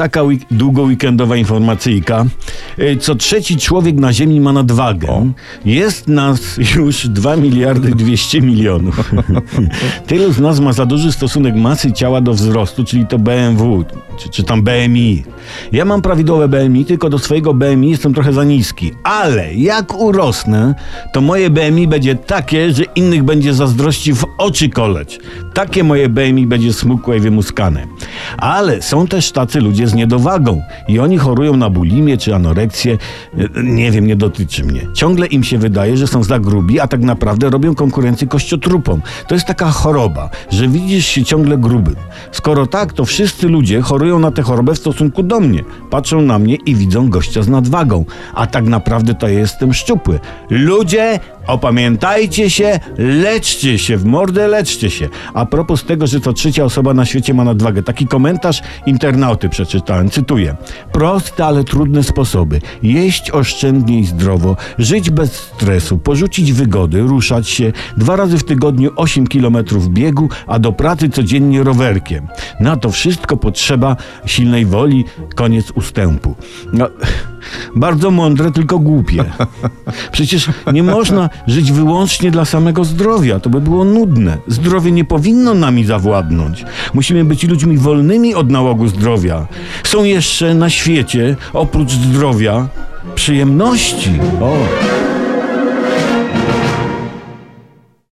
Taka week- długo weekendowa informacyjka. Y, Co trzeci człowiek na Ziemi ma nadwagę. Jest nas już 2 miliardy 200 milionów. Tylu z nas ma za duży stosunek masy ciała do wzrostu, czyli to BMW, czy, czy tam BMI. Ja mam prawidłowe BMI, tylko do swojego BMI jestem trochę za niski. Ale jak urosnę, to moje BMI będzie takie, że innych będzie zazdrości w oczy koleć. Takie moje BMI będzie smukłe i wymuskane. Ale są też tacy ludzie z niedowagą i oni chorują na bulimię czy anoreksję. E, Nie wiem, nie dotyczy mnie. Ciągle im się wydaje, że są za grubi, a tak naprawdę robią konkurencję kościotrupom. To jest taka choroba, że widzisz się ciągle grubym. Skoro tak, to wszyscy ludzie chorują na tę chorobę w stosunku do mnie. Patrzą na mnie i widzą gościa z nadwagą, a tak naprawdę to ja jestem szczupły. Ludzie, opamiętajcie się, leczcie się, w mordę leczcie się. A propos tego, że to trzecia osoba na świecie ma nadwagę, taki komentarz internauty przeczytałem, cytuję. Proste, ale trudne sposoby. Jeść oszczędnie i zdrowo, żyć bez stresu, porzucić wygody, ruszać się, dwa razy w tygodniu 8 km biegu, a do pracy codziennie rowerkiem. Na to wszystko potrzeba silnej woli, koniec ustępu. No, bardzo mądre, tylko głupie. Przecież nie można żyć wyłącznie dla samego zdrowia. To by było nudne. Zdrowie nie powinno nami zawładnąć. Musimy być ludźmi wolnymi od nałogu zdrowia. Są jeszcze na świecie, oprócz zdrowia, przyjemności. O.